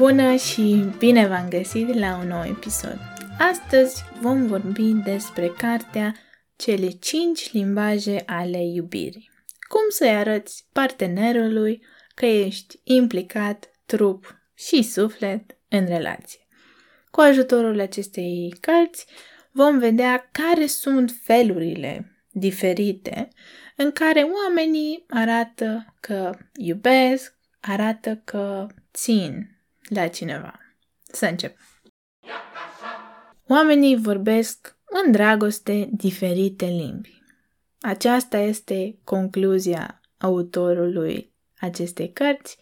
Bună și bine v-am găsit la un nou episod. Astăzi vom vorbi despre cartea Cele 5 limbaje ale iubirii. Cum să-i arăți partenerului că ești implicat trup și suflet în relație. Cu ajutorul acestei cărți vom vedea care sunt felurile diferite în care oamenii arată că iubesc, arată că țin la cineva. Să încep. Oamenii vorbesc în dragoste diferite limbi. Aceasta este concluzia autorului acestei cărți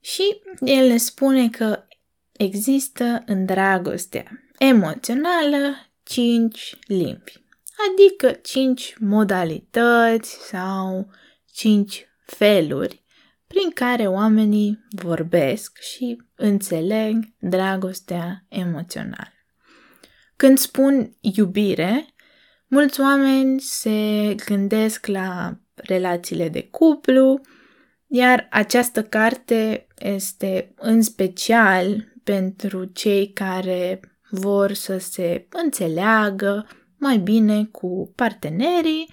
și el ne spune că există în dragostea emoțională cinci limbi, adică cinci modalități sau cinci feluri prin care oamenii vorbesc și înțeleg dragostea emoțională. Când spun iubire, mulți oameni se gândesc la relațiile de cuplu, iar această carte este în special pentru cei care vor să se înțeleagă mai bine cu partenerii,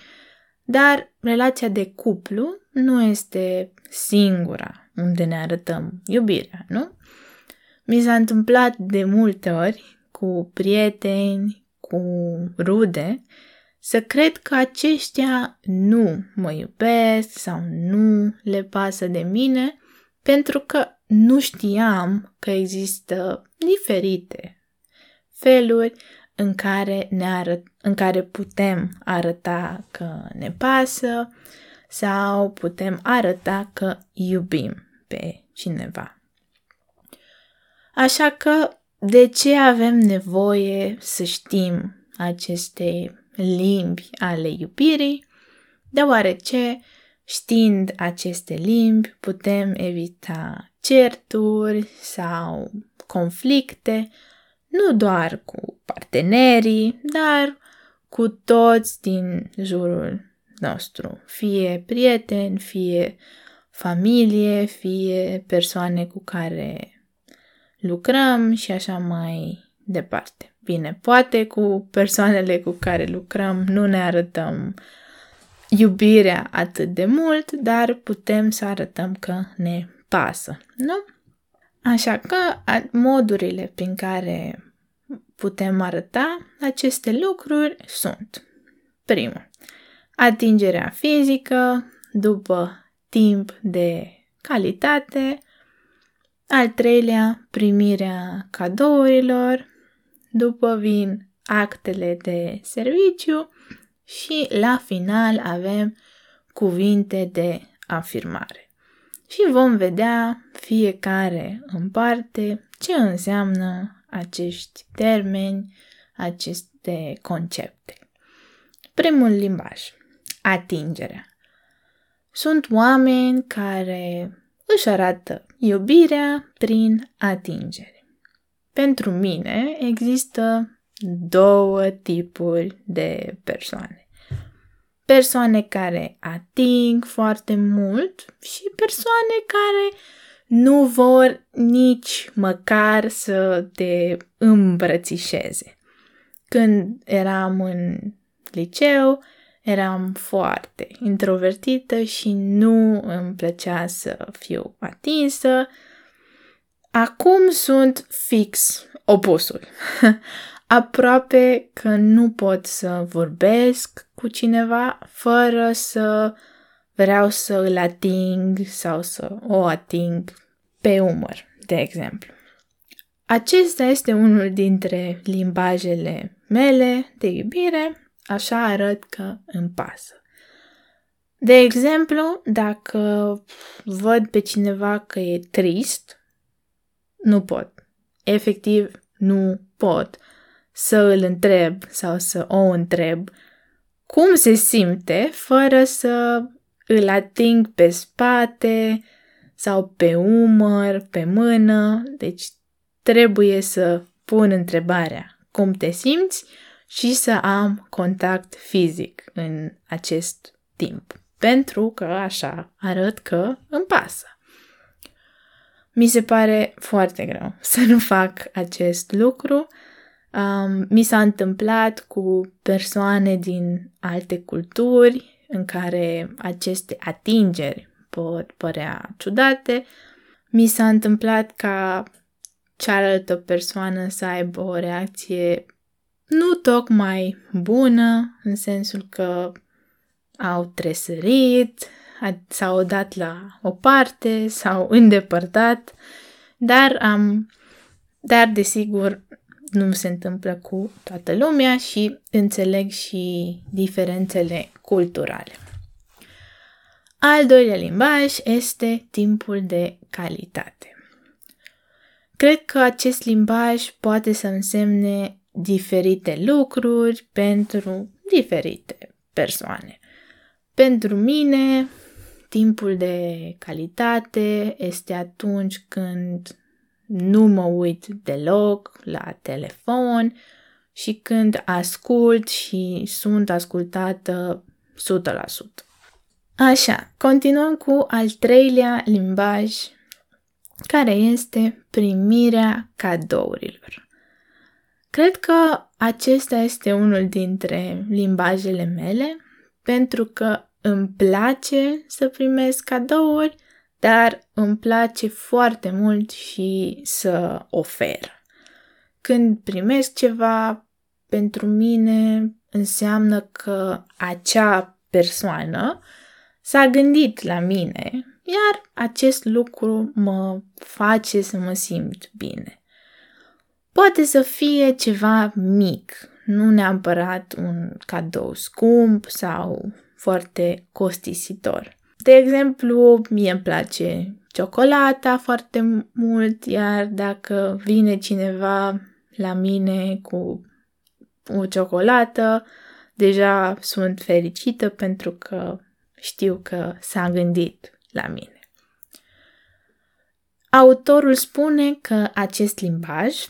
dar relația de cuplu nu este singura unde ne arătăm iubirea, nu? Mi s-a întâmplat de multe ori cu prieteni, cu rude, să cred că aceștia nu mă iubesc sau nu le pasă de mine pentru că nu știam că există diferite feluri în care, ne arăt, în care putem arăta că ne pasă sau putem arăta că iubim pe cineva. Așa că de ce avem nevoie să știm aceste limbi ale iubirii? Deoarece știind aceste limbi putem evita certuri sau conflicte, nu doar cu partenerii, dar cu toți din jurul nostru, fie prieteni, fie familie, fie persoane cu care lucrăm și așa mai departe. Bine, poate cu persoanele cu care lucrăm nu ne arătăm iubirea atât de mult, dar putem să arătăm că ne pasă, nu? Așa că modurile prin care putem arăta aceste lucruri sunt. Primul, atingerea fizică după timp de calitate, al treilea, primirea cadourilor, după vin actele de serviciu. Și la final avem cuvinte de afirmare. Și vom vedea fiecare în parte ce înseamnă acești termeni, aceste concepte. Primul limbaj, atingerea. Sunt oameni care își arată iubirea prin atingere. Pentru mine există două tipuri de persoane. Persoane care ating foarte mult și persoane care nu vor nici măcar să te îmbrățișeze. Când eram în liceu, eram foarte introvertită și nu îmi plăcea să fiu atinsă. Acum sunt fix opusul. Aproape că nu pot să vorbesc cu cineva fără să vreau să îl ating sau să o ating pe umăr, de exemplu. Acesta este unul dintre limbajele mele de iubire Așa arăt că îmi pasă. De exemplu, dacă văd pe cineva că e trist, nu pot. Efectiv, nu pot să îl întreb sau să o întreb cum se simte fără să îl ating pe spate sau pe umăr, pe mână. Deci trebuie să pun întrebarea cum te simți și să am contact fizic în acest timp, pentru că așa arăt că îmi pasă. Mi se pare foarte greu să nu fac acest lucru. Um, mi s-a întâmplat cu persoane din alte culturi în care aceste atingeri pot părea ciudate. Mi s-a întâmplat ca cealaltă persoană să aibă o reacție nu tocmai bună, în sensul că au tresărit, s-au dat la o parte, s-au îndepărtat, dar am, dar desigur nu se întâmplă cu toată lumea și înțeleg și diferențele culturale. Al doilea limbaj este timpul de calitate. Cred că acest limbaj poate să însemne diferite lucruri pentru diferite persoane. Pentru mine, timpul de calitate este atunci când nu mă uit deloc la telefon și când ascult și sunt ascultată 100%. Așa, continuăm cu al treilea limbaj, care este primirea cadourilor. Cred că acesta este unul dintre limbajele mele, pentru că îmi place să primesc cadouri, dar îmi place foarte mult și să ofer. Când primesc ceva, pentru mine înseamnă că acea persoană s-a gândit la mine, iar acest lucru mă face să mă simt bine. Poate să fie ceva mic, nu neapărat un cadou scump sau foarte costisitor. De exemplu, mie îmi place ciocolata foarte mult, iar dacă vine cineva la mine cu o ciocolată, deja sunt fericită pentru că știu că s-a gândit la mine. Autorul spune că acest limbaj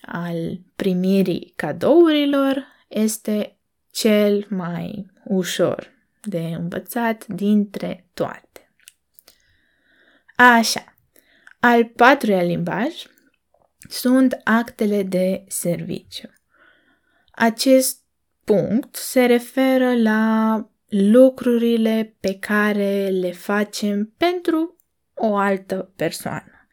al primirii cadourilor este cel mai ușor de învățat dintre toate. Așa, al patrulea limbaj sunt actele de serviciu. Acest punct se referă la lucrurile pe care le facem pentru o altă persoană.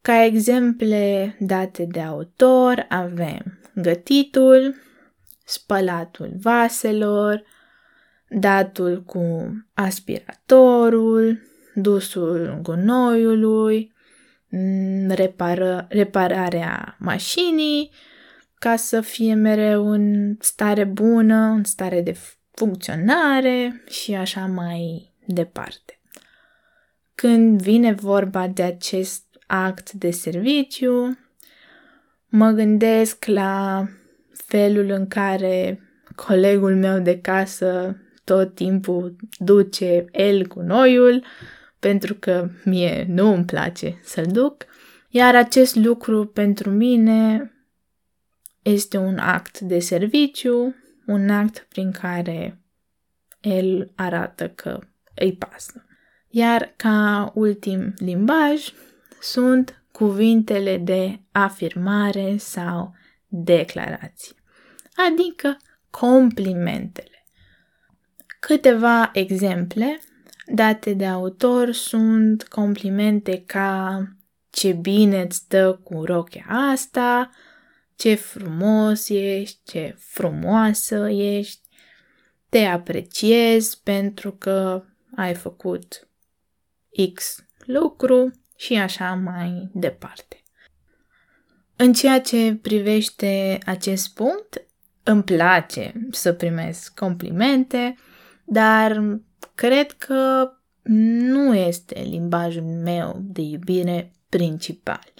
Ca exemple date de autor avem gătitul, spălatul vaselor, datul cu aspiratorul, dusul gunoiului, mm, repară, repararea mașinii ca să fie mereu în stare bună, în stare de funcționare și așa mai departe. Când vine vorba de acest act de serviciu, mă gândesc la felul în care colegul meu de casă tot timpul duce el cu noiul, pentru că mie nu îmi place să-l duc, iar acest lucru pentru mine este un act de serviciu, un act prin care el arată că îi pasă. Iar ca ultim limbaj sunt cuvintele de afirmare sau declarații, adică complimentele. Câteva exemple date de autor sunt complimente ca ce bine îți stă cu rochea asta, ce frumos ești, ce frumoasă ești, te apreciez pentru că ai făcut X lucru și așa mai departe. În ceea ce privește acest punct, îmi place să primesc complimente, dar cred că nu este limbajul meu de iubire principal.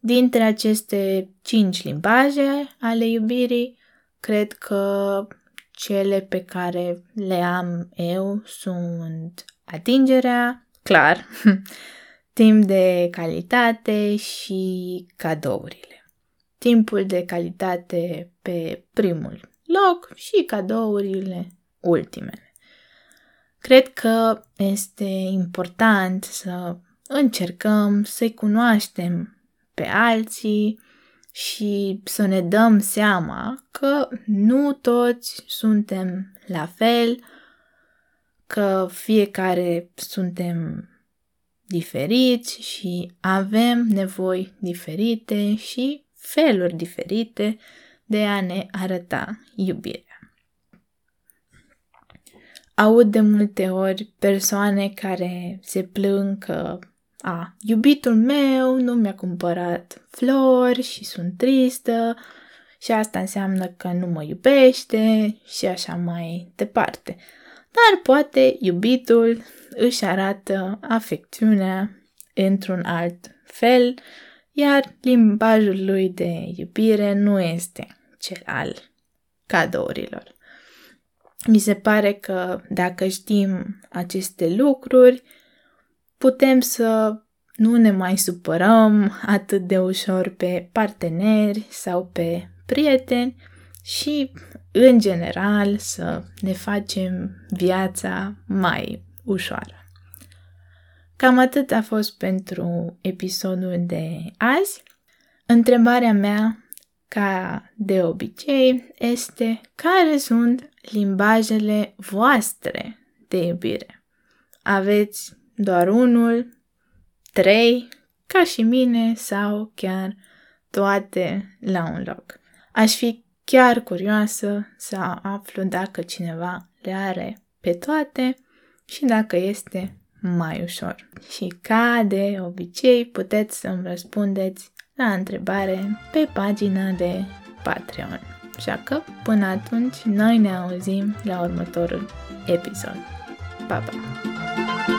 Dintre aceste cinci limbaje ale iubirii, cred că cele pe care le am eu sunt atingerea, clar, timp de calitate și cadourile. Timpul de calitate pe primul loc și cadourile ultimele. Cred că este important să încercăm să-i cunoaștem pe alții și să ne dăm seama că nu toți suntem la fel, că fiecare suntem diferiți și avem nevoi diferite și feluri diferite de a ne arăta iubirea. Aud de multe ori persoane care se plâng că a, iubitul meu nu mi-a cumpărat flori și sunt tristă și asta înseamnă că nu mă iubește și așa mai departe. Dar poate iubitul își arată afecțiunea într-un alt fel, iar limbajul lui de iubire nu este cel al cadourilor. Mi se pare că dacă știm aceste lucruri, putem să nu ne mai supărăm atât de ușor pe parteneri sau pe prieteni și, în general, să ne facem viața mai ușoară. Cam atât a fost pentru episodul de azi. Întrebarea mea, ca de obicei, este care sunt limbajele voastre de iubire. Aveți doar unul, trei, ca și mine, sau chiar toate la un loc. Aș fi chiar curioasă să aflu dacă cineva le are pe toate și dacă este mai ușor. Și ca de obicei puteți să-mi răspundeți la întrebare pe pagina de Patreon. Așa că, până atunci, noi ne auzim la următorul episod. Pa, pa!